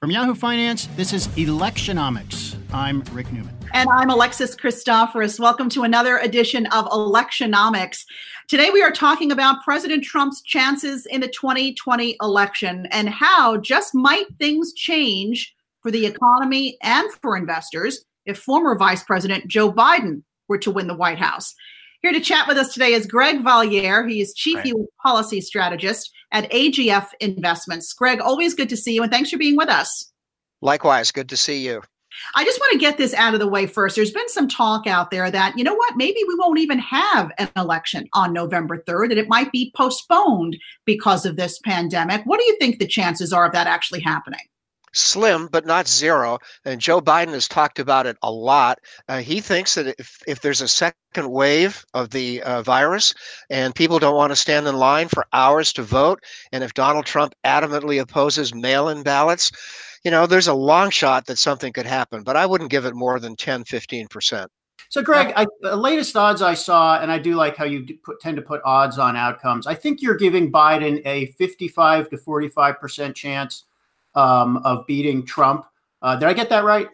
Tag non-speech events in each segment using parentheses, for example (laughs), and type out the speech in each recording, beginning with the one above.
From Yahoo Finance, this is Electionomics. I'm Rick Newman. And I'm Alexis Christoforous. Welcome to another edition of Electionomics. Today we are talking about President Trump's chances in the 2020 election and how just might things change for the economy and for investors if former Vice President Joe Biden were to win the White House. Here to chat with us today is Greg Valliere. He is Chief right. Policy Strategist at AGF Investments. Greg, always good to see you, and thanks for being with us. Likewise, good to see you. I just want to get this out of the way first. There's been some talk out there that, you know what, maybe we won't even have an election on November 3rd, that it might be postponed because of this pandemic. What do you think the chances are of that actually happening? Slim, but not zero. And Joe Biden has talked about it a lot. Uh, he thinks that if, if there's a second wave of the uh, virus and people don't want to stand in line for hours to vote, and if Donald Trump adamantly opposes mail in ballots, you know, there's a long shot that something could happen, but I wouldn't give it more than 10, 15%. So, Greg, I, the latest odds I saw, and I do like how you put, tend to put odds on outcomes. I think you're giving Biden a 55 to 45 percent chance um, of beating Trump. Uh, did I get that right?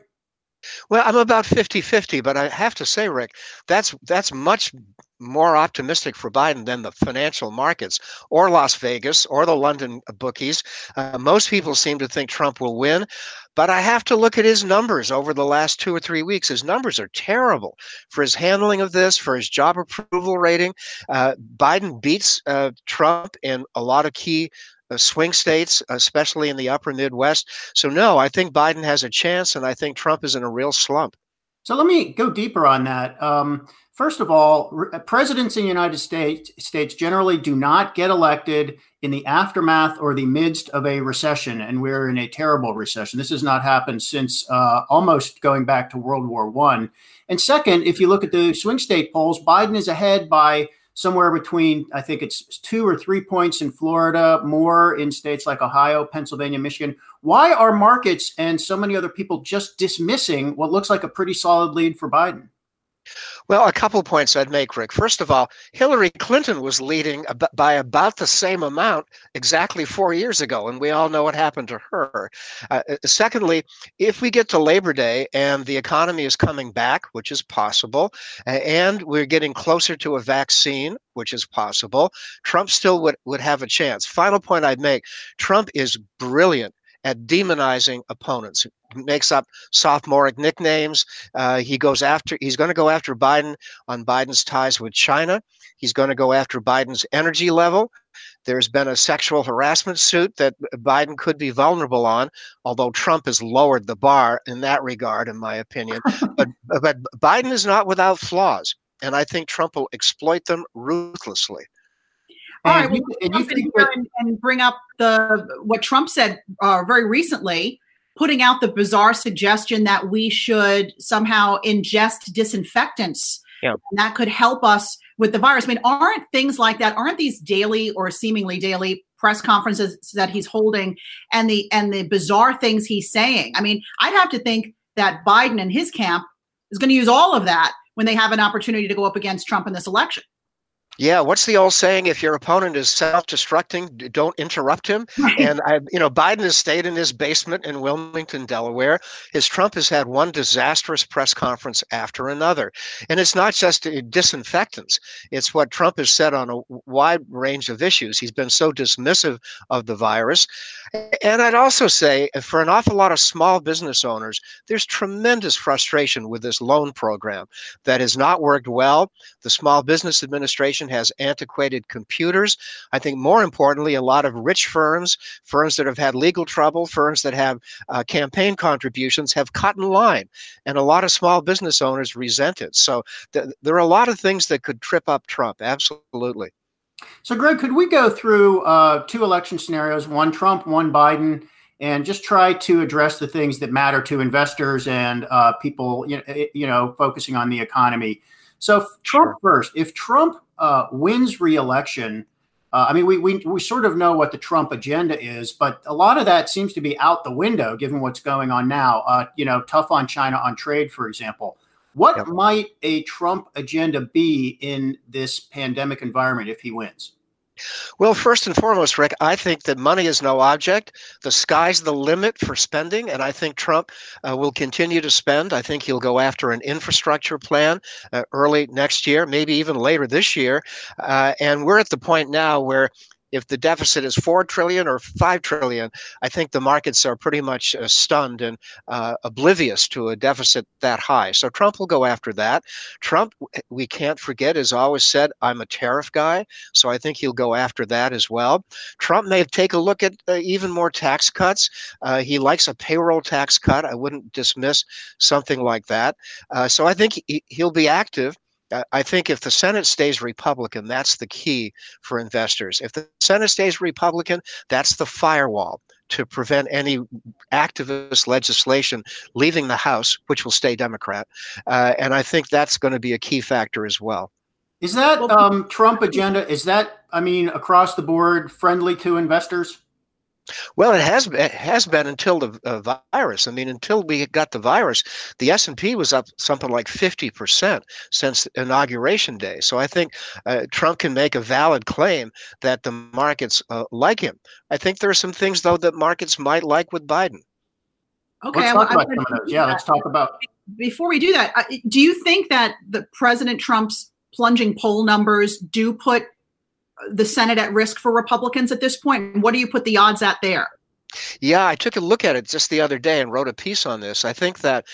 Well, I'm about 50-50, but I have to say, Rick, that's that's much more optimistic for Biden than the financial markets or Las Vegas or the London bookies. Uh, most people seem to think Trump will win, but I have to look at his numbers over the last two or three weeks. His numbers are terrible for his handling of this, for his job approval rating. Uh, Biden beats uh, Trump in a lot of key swing states, especially in the upper Midwest. So, no, I think Biden has a chance, and I think Trump is in a real slump. So, let me go deeper on that. Um, first of all, re- uh, presidents in the United States, States generally do not get elected in the aftermath or the midst of a recession, and we're in a terrible recession. This has not happened since uh, almost going back to World War One. And second, if you look at the swing state polls, Biden is ahead by somewhere between I think it's two or three points in Florida, more in states like Ohio, Pennsylvania, Michigan. Why are markets and so many other people just dismissing what looks like a pretty solid lead for Biden? Well, a couple points I'd make, Rick. First of all, Hillary Clinton was leading by about the same amount exactly four years ago, and we all know what happened to her. Uh, uh, secondly, if we get to Labor Day and the economy is coming back, which is possible, and we're getting closer to a vaccine, which is possible, Trump still would, would have a chance. Final point I'd make Trump is brilliant at demonizing opponents. Makes up sophomoric nicknames. Uh, he goes after. He's going to go after Biden on Biden's ties with China. He's going to go after Biden's energy level. There's been a sexual harassment suit that Biden could be vulnerable on, although Trump has lowered the bar in that regard, in my opinion. (laughs) but but Biden is not without flaws, and I think Trump will exploit them ruthlessly. All right, well, and you think and, and, bring up the what Trump said uh, very recently, putting out the bizarre suggestion that we should somehow ingest disinfectants, yeah. and that could help us with the virus. I mean, aren't things like that? Aren't these daily or seemingly daily press conferences that he's holding, and the and the bizarre things he's saying? I mean, I'd have to think that Biden and his camp is going to use all of that when they have an opportunity to go up against Trump in this election. Yeah, what's the old saying? If your opponent is self-destructing, don't interrupt him. And I, you know, Biden has stayed in his basement in Wilmington, Delaware. His Trump has had one disastrous press conference after another, and it's not just uh, disinfectants. It's what Trump has said on a wide range of issues. He's been so dismissive of the virus, and I'd also say uh, for an awful lot of small business owners, there's tremendous frustration with this loan program that has not worked well. The Small Business Administration has antiquated computers. I think more importantly, a lot of rich firms, firms that have had legal trouble, firms that have uh, campaign contributions have cut in line. And a lot of small business owners resent it. So th- there are a lot of things that could trip up Trump. Absolutely. So, Greg, could we go through uh, two election scenarios, one Trump, one Biden? and just try to address the things that matter to investors and uh, people, you know, eh, you know, focusing on the economy. So Trump sure. first. If Trump uh, wins reelection, uh, I mean, we, we we sort of know what the Trump agenda is, but a lot of that seems to be out the window given what's going on now. Uh, you know, tough on China on trade, for example. What yep. might a Trump agenda be in this pandemic environment if he wins? Well, first and foremost, Rick, I think that money is no object. The sky's the limit for spending, and I think Trump uh, will continue to spend. I think he'll go after an infrastructure plan uh, early next year, maybe even later this year. Uh, and we're at the point now where if the deficit is 4 trillion or 5 trillion i think the markets are pretty much uh, stunned and uh, oblivious to a deficit that high. So trump will go after that. Trump we can't forget has always said i'm a tariff guy so i think he'll go after that as well. Trump may take a look at uh, even more tax cuts. Uh, he likes a payroll tax cut. I wouldn't dismiss something like that. Uh, so i think he, he'll be active I think if the Senate stays Republican, that's the key for investors. If the Senate stays Republican, that's the firewall to prevent any activist legislation leaving the House, which will stay Democrat. Uh, and I think that's going to be a key factor as well. Is that um, Trump agenda? Is that, I mean, across the board friendly to investors? Well, it has it has been until the uh, virus. I mean, until we got the virus, the S and P was up something like fifty percent since inauguration day. So I think uh, Trump can make a valid claim that the markets uh, like him. I think there are some things though that markets might like with Biden. Okay, let's talk about some of those. Yeah, let's talk about. Before we do that, do you think that the President Trump's plunging poll numbers do put the Senate at risk for Republicans at this point? What do you put the odds at there? Yeah, I took a look at it just the other day and wrote a piece on this. I think that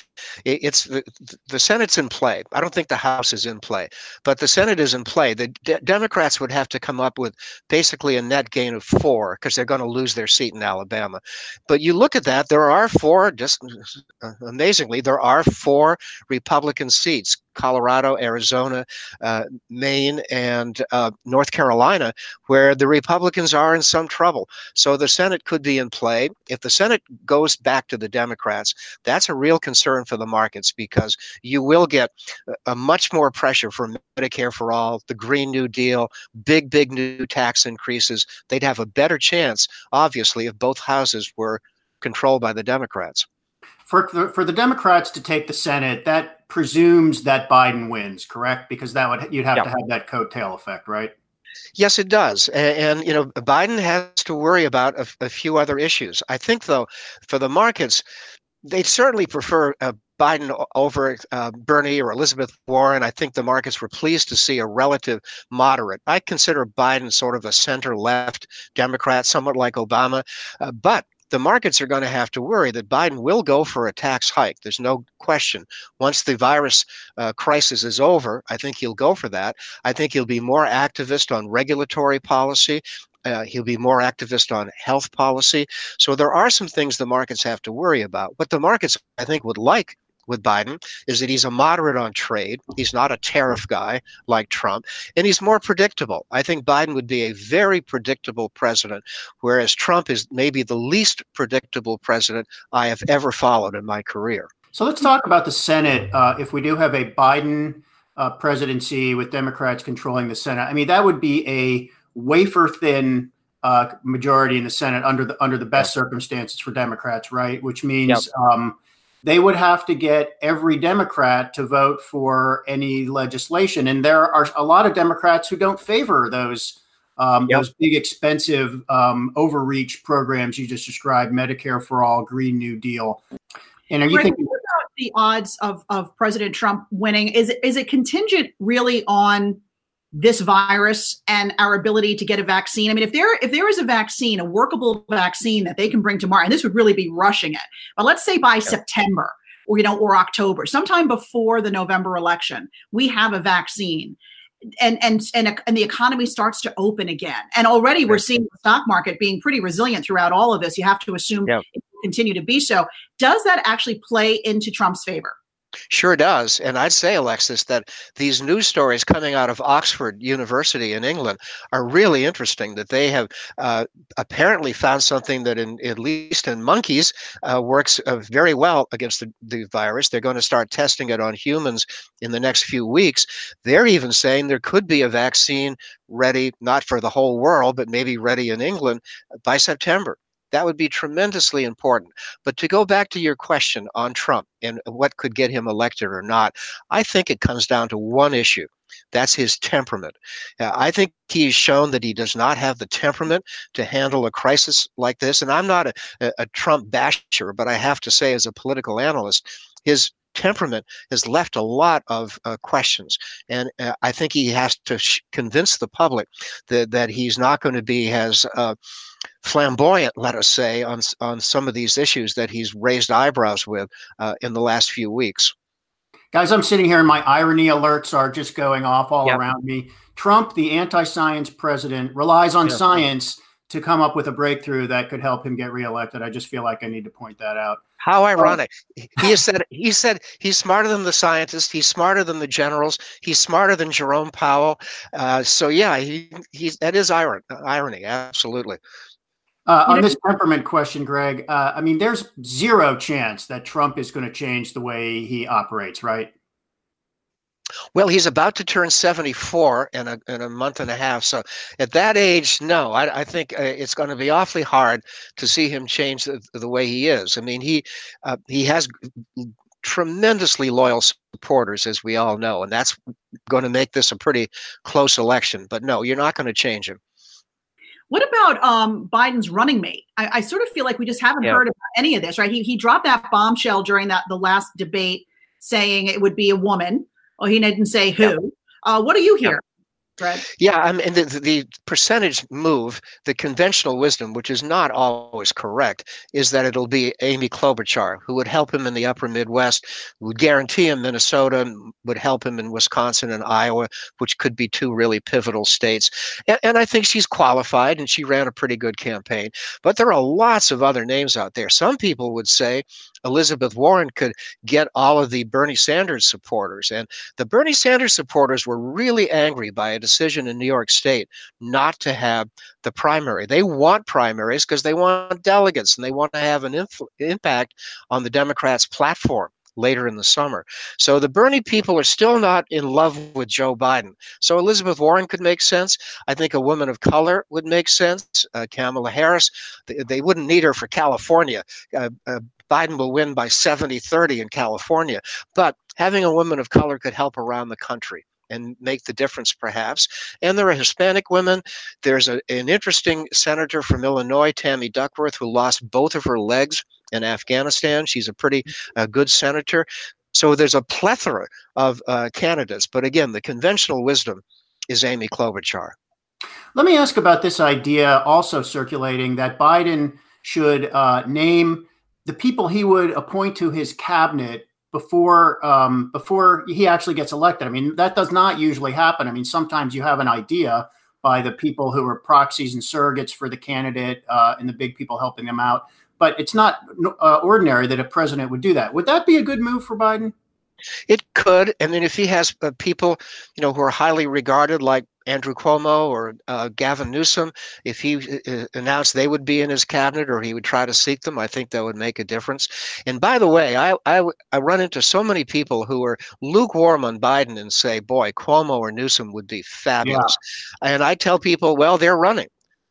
it's the, the Senate's in play. I don't think the House is in play, but the Senate is in play. The de- Democrats would have to come up with basically a net gain of four because they're going to lose their seat in Alabama. But you look at that, there are four, just uh, amazingly, there are four Republican seats Colorado, Arizona, uh, Maine, and uh, North Carolina, where the Republicans are in some trouble. So the Senate could be in play. If the Senate goes back to the Democrats, that's a real concern for the markets because you will get a much more pressure for Medicare for all, the Green New Deal, big, big new tax increases. They'd have a better chance, obviously, if both houses were controlled by the Democrats for for the Democrats to take the Senate, that presumes that Biden wins, correct? Because that would you'd have to have that coattail effect, right? Yes, it does. And, and, you know, Biden has to worry about a, a, few other issues. I think, though, for the markets, they'd certainly prefer uh, Biden over uh, Bernie or Elizabeth Warren. I think the markets were pleased to see a relative moderate. I consider Biden sort of a center left Democrat, somewhat like Obama. Uh, but the markets are going to have to worry that Biden will go for a tax hike. There's no question. Once the virus uh, crisis is over, I think he'll go for that. I think he'll be more activist on regulatory policy. Uh, he'll be more activist on health policy. So there are some things the markets have to worry about. What the markets, I think, would like with Biden is that he's a moderate on trade. He's not a tariff guy like Trump, and he's more predictable. I think Biden would be a very predictable president, whereas Trump is maybe the least predictable president I have ever followed in my career. So let's talk about the Senate. Uh, if we do have a Biden uh, presidency with Democrats controlling the Senate, I mean that would be a wafer thin uh, majority in the Senate under the under the best circumstances for Democrats, right? Which means yep. um, they would have to get every Democrat to vote for any legislation. And there are a lot of Democrats who don't favor those um, yep. those big, expensive um, overreach programs you just described: Medicare for all, Green New Deal. And are you thinking about the odds of of President Trump winning? Is it is it contingent really on this virus and our ability to get a vaccine. I mean, if there if there is a vaccine, a workable vaccine that they can bring tomorrow, and this would really be rushing it. But let's say by yeah. September or you know or October, sometime before the November election, we have a vaccine. And and and and the economy starts to open again, and already we're seeing the stock market being pretty resilient throughout all of this. You have to assume yeah. it will continue to be so. Does that actually play into Trump's favor? Sure does. And I'd say, Alexis, that these news stories coming out of Oxford University in England are really interesting. That they have uh, apparently found something that, in, at least in monkeys, uh, works uh, very well against the, the virus. They're going to start testing it on humans in the next few weeks. They're even saying there could be a vaccine ready, not for the whole world, but maybe ready in England by September. That would be tremendously important. But to go back to your question on Trump and what could get him elected or not, I think it comes down to one issue. That's his temperament. Uh, I think he's shown that he does not have the temperament to handle a crisis like this. And I'm not a, a, a Trump basher, but I have to say, as a political analyst, his temperament has left a lot of uh, questions. And uh, I think he has to sh- convince the public that, that he's not going to be as uh, flamboyant, let us say, on, on some of these issues that he's raised eyebrows with uh, in the last few weeks. Guys, I'm sitting here and my irony alerts are just going off all yep. around me. Trump, the anti science president, relies on yep. science to come up with a breakthrough that could help him get reelected. I just feel like I need to point that out. How ironic. Uh, he said he said he's smarter than the scientists, he's smarter than the generals, he's smarter than Jerome Powell. Uh, so yeah, he he's that is iron, irony, absolutely. Uh, on this temperament question, Greg, uh, I mean, there's zero chance that Trump is going to change the way he operates, right? Well, he's about to turn 74 in a, in a month and a half. So at that age, no, I, I think uh, it's going to be awfully hard to see him change the, the way he is. I mean, he uh, he has tremendously loyal supporters, as we all know, and that's going to make this a pretty close election. But no, you're not going to change him. What about um, Biden's running mate? I, I, sort of feel like we just haven't yeah. heard about any of this, right? He, he dropped that bombshell during that the last debate, saying it would be a woman. Well, he didn't say who. Yeah. Uh, what do you hear? Yeah, I mean, the, the percentage move, the conventional wisdom, which is not always correct, is that it'll be Amy Klobuchar, who would help him in the upper Midwest, would guarantee him Minnesota, would help him in Wisconsin and Iowa, which could be two really pivotal states. And, and I think she's qualified and she ran a pretty good campaign. But there are lots of other names out there. Some people would say Elizabeth Warren could get all of the Bernie Sanders supporters. And the Bernie Sanders supporters were really angry by a decision in New York State not to have the primary. They want primaries because they want delegates and they want to have an inf- impact on the Democrats' platform later in the summer. So the Bernie people are still not in love with Joe Biden. So Elizabeth Warren could make sense. I think a woman of color would make sense. Uh, Kamala Harris, they, they, wouldn't need her for California. Uh, uh, Biden will win by 70 30 in California. But having a woman of color could help around the country and make the difference, perhaps. And there are Hispanic women. There's a, an interesting senator from Illinois, Tammy Duckworth, who lost both of her legs in Afghanistan. She's a pretty uh, good senator. So there's a plethora of uh, candidates. But again, the conventional wisdom is Amy Klobuchar. Let me ask about this idea also circulating that Biden should uh, name the people he would appoint to his cabinet before um, before he actually gets elected. I mean, that does not usually happen. I mean, sometimes you have an idea by the people who are proxies and surrogates for the candidate uh, and the big people helping them out, but it's not uh, ordinary that a president would do that. Would that be a good move for Biden? It could, and then if he has uh, people, you know, who are highly regarded, like Andrew Cuomo or uh, Gavin Newsom, if he uh, uh, announced they would be in his cabinet or he would try to seek them, I think that would make a difference. And by the way, I, I, I run into so many people who are lukewarm on Biden and say, boy, Cuomo or Newsom would be fabulous. Yeah. And I tell people, well, they're running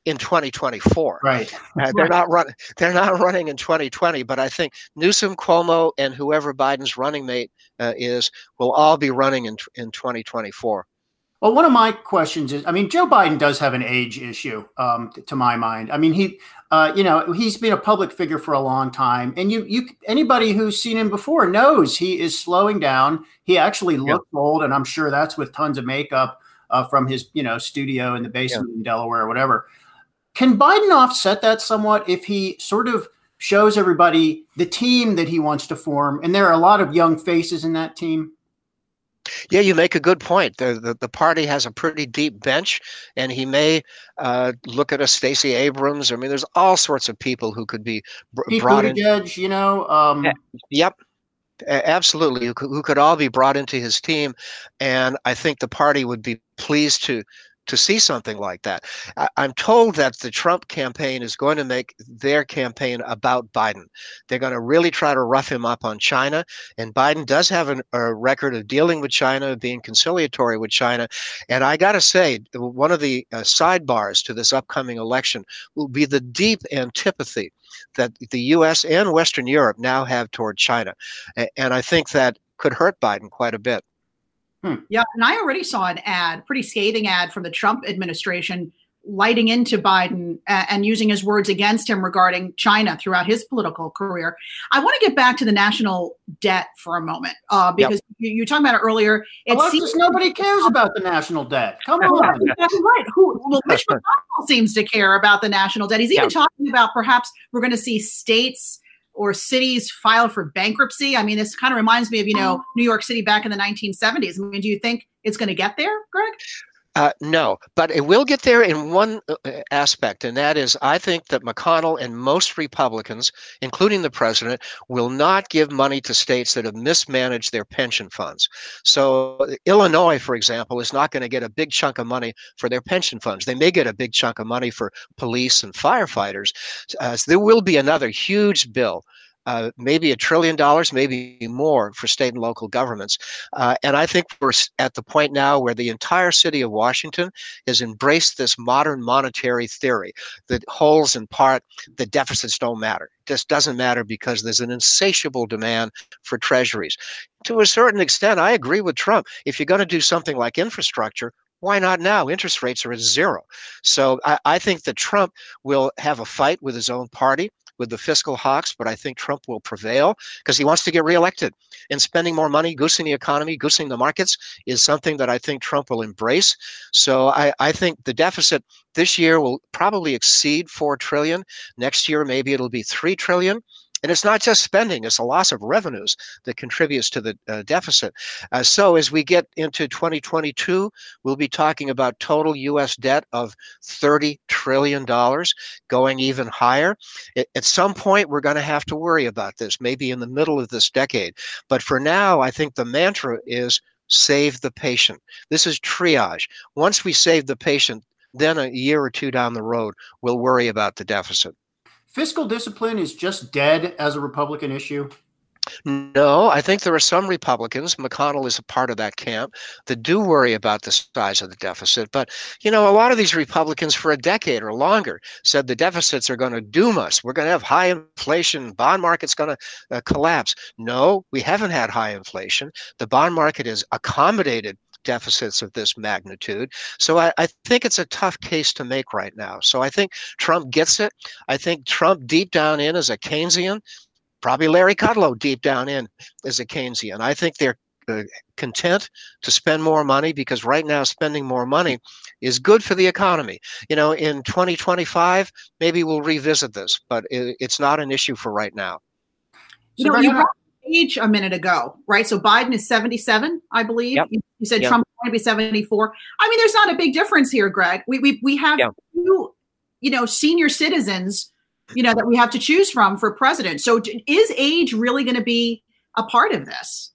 in 2024. Right. Uh, they're not running. They're not running in 2020. But I think Newsom, Cuomo, and whoever Biden's running mate uh, is will all be running in in 2024. Well, one of my questions is, I mean, Joe Biden does have an age issue, um, to my mind. I mean, he, uh, you know, he's been a public figure for a long time, and you, you, anybody who's seen him before knows he is slowing down. He actually looks yep. old, and I'm sure that's with tons of makeup uh, from his, you know, studio in the basement yep. in Delaware or whatever. Can Biden offset that somewhat if he sort of shows everybody the team that he wants to form, and there are a lot of young faces in that team? Yeah, you make a good point. The, the, the party has a pretty deep bench, and he may uh, look at a Stacey Abrams. I mean, there's all sorts of people who could be br- Pete brought Buttigieg, in. you know. Um, yep, absolutely. Who could, who could all be brought into his team, and I think the party would be pleased to to see something like that. I, am told that the Trump campaign is going to make their campaign about Biden. They're going to really try to rough him up on China. And Biden does have an, a record of dealing with China, being conciliatory with China. And I got to say, one of the uh, sidebars to this upcoming election will be the deep antipathy that the US and Western Europe now have toward China. And I think that could hurt Biden quite a bit. Hmm. Yeah, and I already saw an ad, pretty scathing ad from the Trump administration lighting into Biden and using his words against him regarding China throughout his political career. I want to get back to the national debt for a moment uh, because yep. you, were talking about it earlier. It well, seems nobody cares about the national debt. Come on. Exactly right. Who, well, Mitch (laughs) McConnell seems to care about the national debt. He's even yep. talking about perhaps we're going to see states or cities file for bankruptcy? I mean, this kind of reminds me of, you know, oh. New York City back in the 1970s. I mean, do you think it's going to get there, Greg? Uh, no, but it will get there in one uh, aspect, and that is I think that McConnell and most Republicans, including the president, will not give money to states that have mismanaged their pension funds. So, Illinois, for example, is not going to get a big chunk of money for their pension funds. They may get a big chunk of money for police and firefighters. Uh, so there will be another huge bill uh, maybe a trillion dollars, maybe more for state and local governments. Uh, and I think we're at the point now where the entire city of Washington has embraced this modern monetary theory that holds in part that deficits don't matter. It just doesn't matter because there's an insatiable demand for treasuries. To a certain extent, I agree with Trump. If you're going to do something like infrastructure, why not now? Interest rates are at zero. So I, I, think that Trump will have a fight with his own party with the fiscal hawks, but I think Trump will prevail because he wants to get reelected. And spending more money, goosing the economy, goosing the markets is something that I think Trump will embrace. So I, I think the deficit this year will probably exceed four trillion. Next year, maybe it'll be three trillion. And it's not just spending, it's a loss of revenues that contributes to the uh, deficit. Uh, so as we get into 2022, we'll be talking about total US debt of $30 trillion, going even higher. It, at some point, we're going to have to worry about this, maybe in the middle of this decade. But for now, I think the mantra is save the patient. This is triage. Once we save the patient, then a year or two down the road, we'll worry about the deficit fiscal discipline is just dead as a Republican issue? No, I think there are some Republicans, McConnell is a part of that camp, that do worry about the size of the deficit. But, you know, a lot of these Republicans for a decade or longer said the deficits are going to doom us. We're going to have high inflation. Bond market's going to uh, collapse. No, we haven't had high inflation. The bond market has accommodated deficits of this magnitude. So I, I, think it's a tough case to make right now. So I think Trump gets it. I think Trump deep down in is a Keynesian. Probably Larry Kudlow deep down in is a Keynesian. I think they're uh, content to spend more money because right now spending more money is good for the economy. You know, in 2025, maybe we'll revisit this, but it, it's not an issue for right now. You know, you brought age a minute ago, right? So Biden is 77, I believe. Yep. You, you, said yep. Trump going to be 74. I mean, there's not a big difference here, Greg. We we we have yep. two, you know, senior citizens, you know, that we have to choose from for president. So is age really going to be a part of this?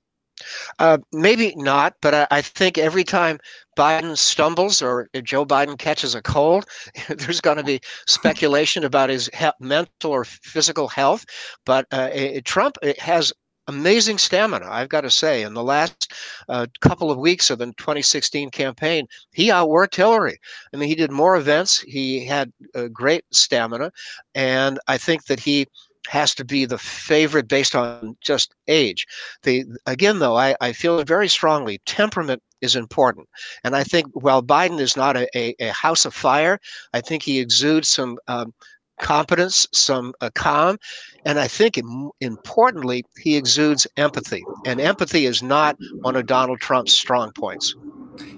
Uh, maybe not, but I, I, think every time Biden stumbles or Joe Biden catches a cold, (laughs) there's going to be speculation about his he- mental or physical health. But uh, it, Trump has amazing stamina, I've got to say. In the last uh, couple of weeks of the 2016 campaign, he outworked Hillary. I mean, he did more events, he had a great stamina, and I think that he has to be the favorite based on just age. The again, though, I, I feel very strongly temperament is important, and I think while Biden is not a, a, a house of fire, I think he exudes some. Um, competence, some uh, calm, and I think importantly, he exudes empathy. And empathy is not one of Donald Trump's strong points.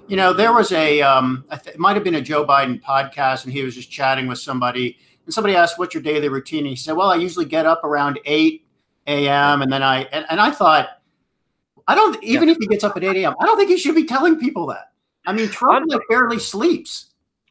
You know, there was a, um, it might have been a Joe Biden podcast, and he was just chatting with somebody, and somebody asked, "What's your daily routine?" And he said, "Well, I usually get up around eight a.m. and then I," and, and I thought, I don't even yeah. if he gets up at eight a.m., I don't think he should be telling people that. I mean, Trump like barely sleeps.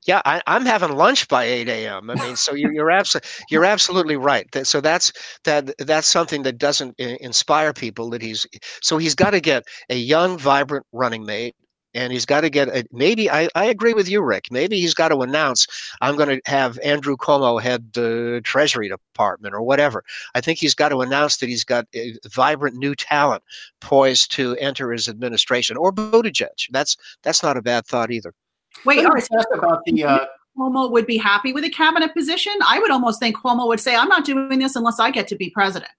Yeah, I, am having lunch by 8 a.m. I mean, so you're you're, abso- you're absolutely right. So that's that that's something that doesn't inspire people. That he's so he's got to get a young, vibrant running mate and he's got to get a, maybe I, I agree with you rick maybe he's got to announce i'm going to have andrew cuomo head the treasury department or whatever i think he's got to announce that he's got a vibrant new talent poised to enter his administration or Buttigieg. that's that's not a bad thought either wait all right, about the uh, Cuomo would be happy with a cabinet position. I would almost think Cuomo would say, I'm not doing this unless I get to be president.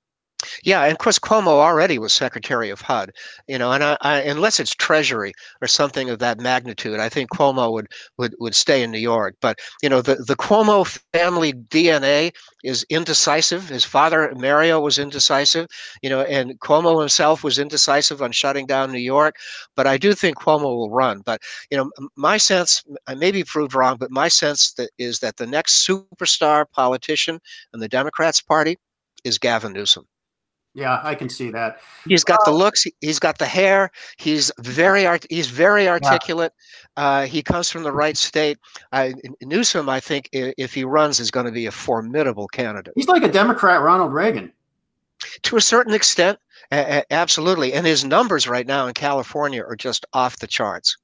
Yeah, and of course Cuomo already was Secretary of HUD, you know, and I, I, unless it's Treasury or something of that magnitude, I think Cuomo would would would stay in New York. But you know, the the Cuomo family DNA is indecisive. His father Mario was indecisive, you know, and Cuomo himself was indecisive on shutting down New York. But I do think Cuomo will run. But you know, my sense, I may be proved wrong, but my sense that is that the next superstar politician in the Democrats Party is Gavin Newsom. Yeah, I can see that. He's got uh, the looks. He's got the hair. He's very art. He's very articulate. Yeah. Uh, he comes from the right state. Uh, Newsom, I think, if he runs, is going to be a formidable candidate. He's like a Democrat, Ronald Reagan. To a certain extent, absolutely. And his numbers right now in California are just off the charts.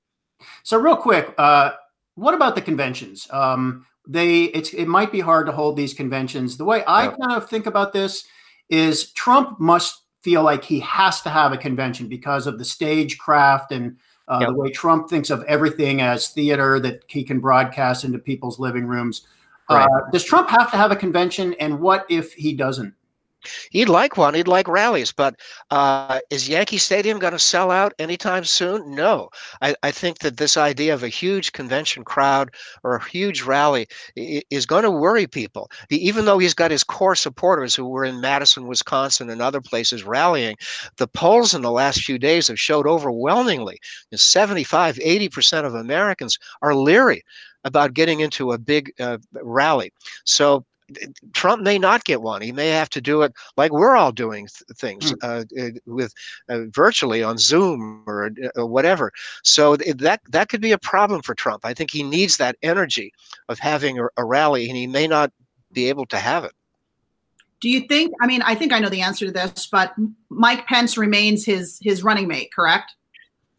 So, real quick, uh, what about the conventions? Um, they it's it might be hard to hold these conventions. The way I kind of think about this is Trump must feel like he has to have a convention because of the stagecraft and uh, yep. the way Trump thinks of everything as theater that he can broadcast into people's living rooms. Right. Uh, does Trump have to have a convention? And what if he doesn't? He'd like one. He'd like rallies, but uh, is Yankee Stadium going to sell out anytime soon? No. I, I, think that this idea of a huge convention crowd or a huge rally is going to worry people. Even though he's got his core supporters who were in Madison, Wisconsin, and other places rallying, the polls in the last few days have showed overwhelmingly 75, 80% of Americans are leery about getting into a big uh, rally. So Trump may not get one. He may have to do it like we're all doing th- things mm. uh, with uh, virtually on Zoom or uh, whatever. So th- that that could be a problem for Trump. I think he needs that energy of having a, a rally, and he may not be able to have it. Do you think? I mean, I think I know the answer to this, but Mike Pence remains his his running mate, correct?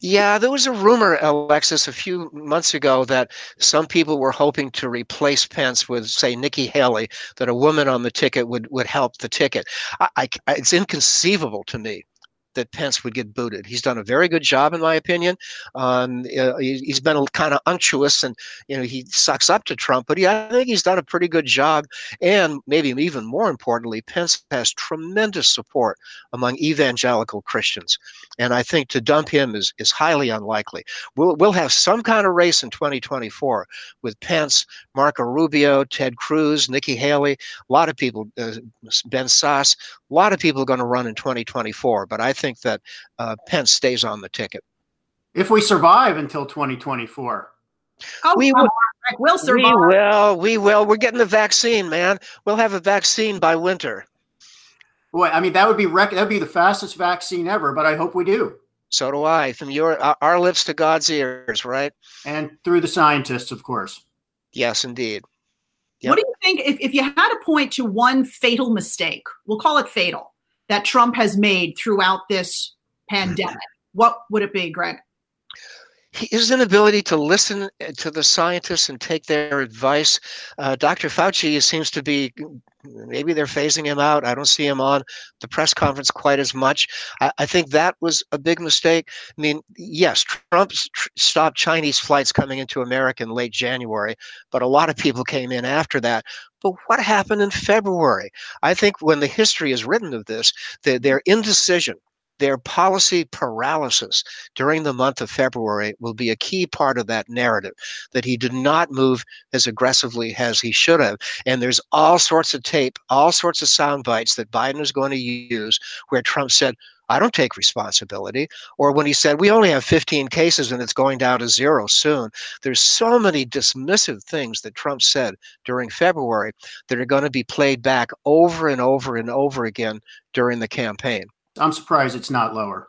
Yeah, there was a rumor, Alexis, a few months ago that some people were hoping to replace Pence with, say, Nikki Haley, that a woman on the ticket would, would help the ticket. I, I, it's inconceivable to me that Pence would get booted. He's done a very good job, in my opinion. Um, he, has been kind of unctuous, and you know he sucks up to Trump, but he, I think he's done a pretty good job. And maybe even more importantly, Pence has tremendous support among evangelical Christians, and I think to dump him is is highly unlikely. We'll we'll have some kind of race in 2024 with Pence, Marco Rubio, Ted Cruz, Nikki Haley, a lot of people, uh, Ben Sasse, a lot of people are going to run in 2024. But I think think that uh, Pence stays on the ticket. If we survive until 2024. Oh, we will. We'll survive. We will. We will. We're getting the vaccine, man. We'll have a vaccine by winter. Boy, I mean that would be rec- that'd be the fastest vaccine ever. But I hope we do. So do I. From your our lips to God's ears, right? And through the scientists, of course. Yes, indeed. Yep. What do you think if, if you had to point to one fatal mistake? We'll call it fatal that Trump has made throughout this hmm. pandemic, what would it be, Greg? His inability to listen uh, to the scientists and take their advice. Uh, Dr. Fauci seems to be maybe they're phasing him out. I don't see him on the press conference quite as much. I, I think that was a big mistake. I mean, yes, Trump tr- stopped Chinese flights coming into America in late January, but a lot of people came in after that. But what happened in February? I think when the history is written of this, the, their indecision their policy paralysis during the month of February will be a key part of that narrative that he did not move as aggressively as he should have. And there's all sorts of tape, all sorts of sound bites that Biden is going to use where Trump said, I don't take responsibility. Or when he said, we only have 15 cases and it's going down to zero soon. There's so many dismissive things that Trump said during February that are going to be played back over and over and over again during the campaign. I'm surprised it's not lower.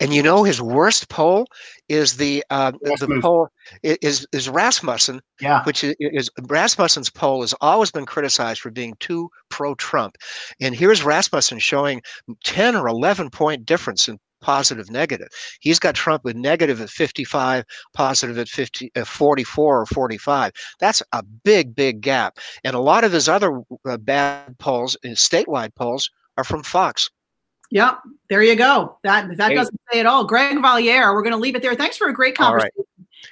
And you know his worst poll is the uh, the poll is is Rasmussen, yeah. which is, is, Rasmussen's poll has always been criticized for being too pro Trump, and here's Rasmussen showing ten or eleven point difference in positive, negative. He's got Trump with negative at 55, positive at 50, uh, 44 or 45. That's a big, big gap. And a lot of his other uh, bad polls, uh, statewide polls, are from Fox. Yep, there you go. That that hey. doesn't say it all. Greg Valliere, we're going to leave it there. Thanks for a great conversation.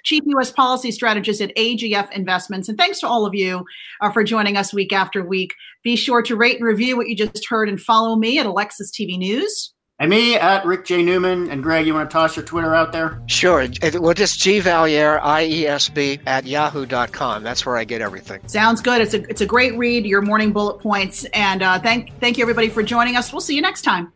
Chief U.S. Policy Strategist at AGF Investments. And thanks to all of you uh, for joining us week after week. Be sure to rate and review what you just heard and follow me at Alexis TV News. And me at Rick J. Newman. And Greg, you want to toss your Twitter out there? Sure. Well, just G Valliere, I E S B, at yahoo.com. That's where I get everything. Sounds good. It's a, it's a great read, your morning bullet points. And uh, thank, thank you, everybody, for joining us. We'll see you next time.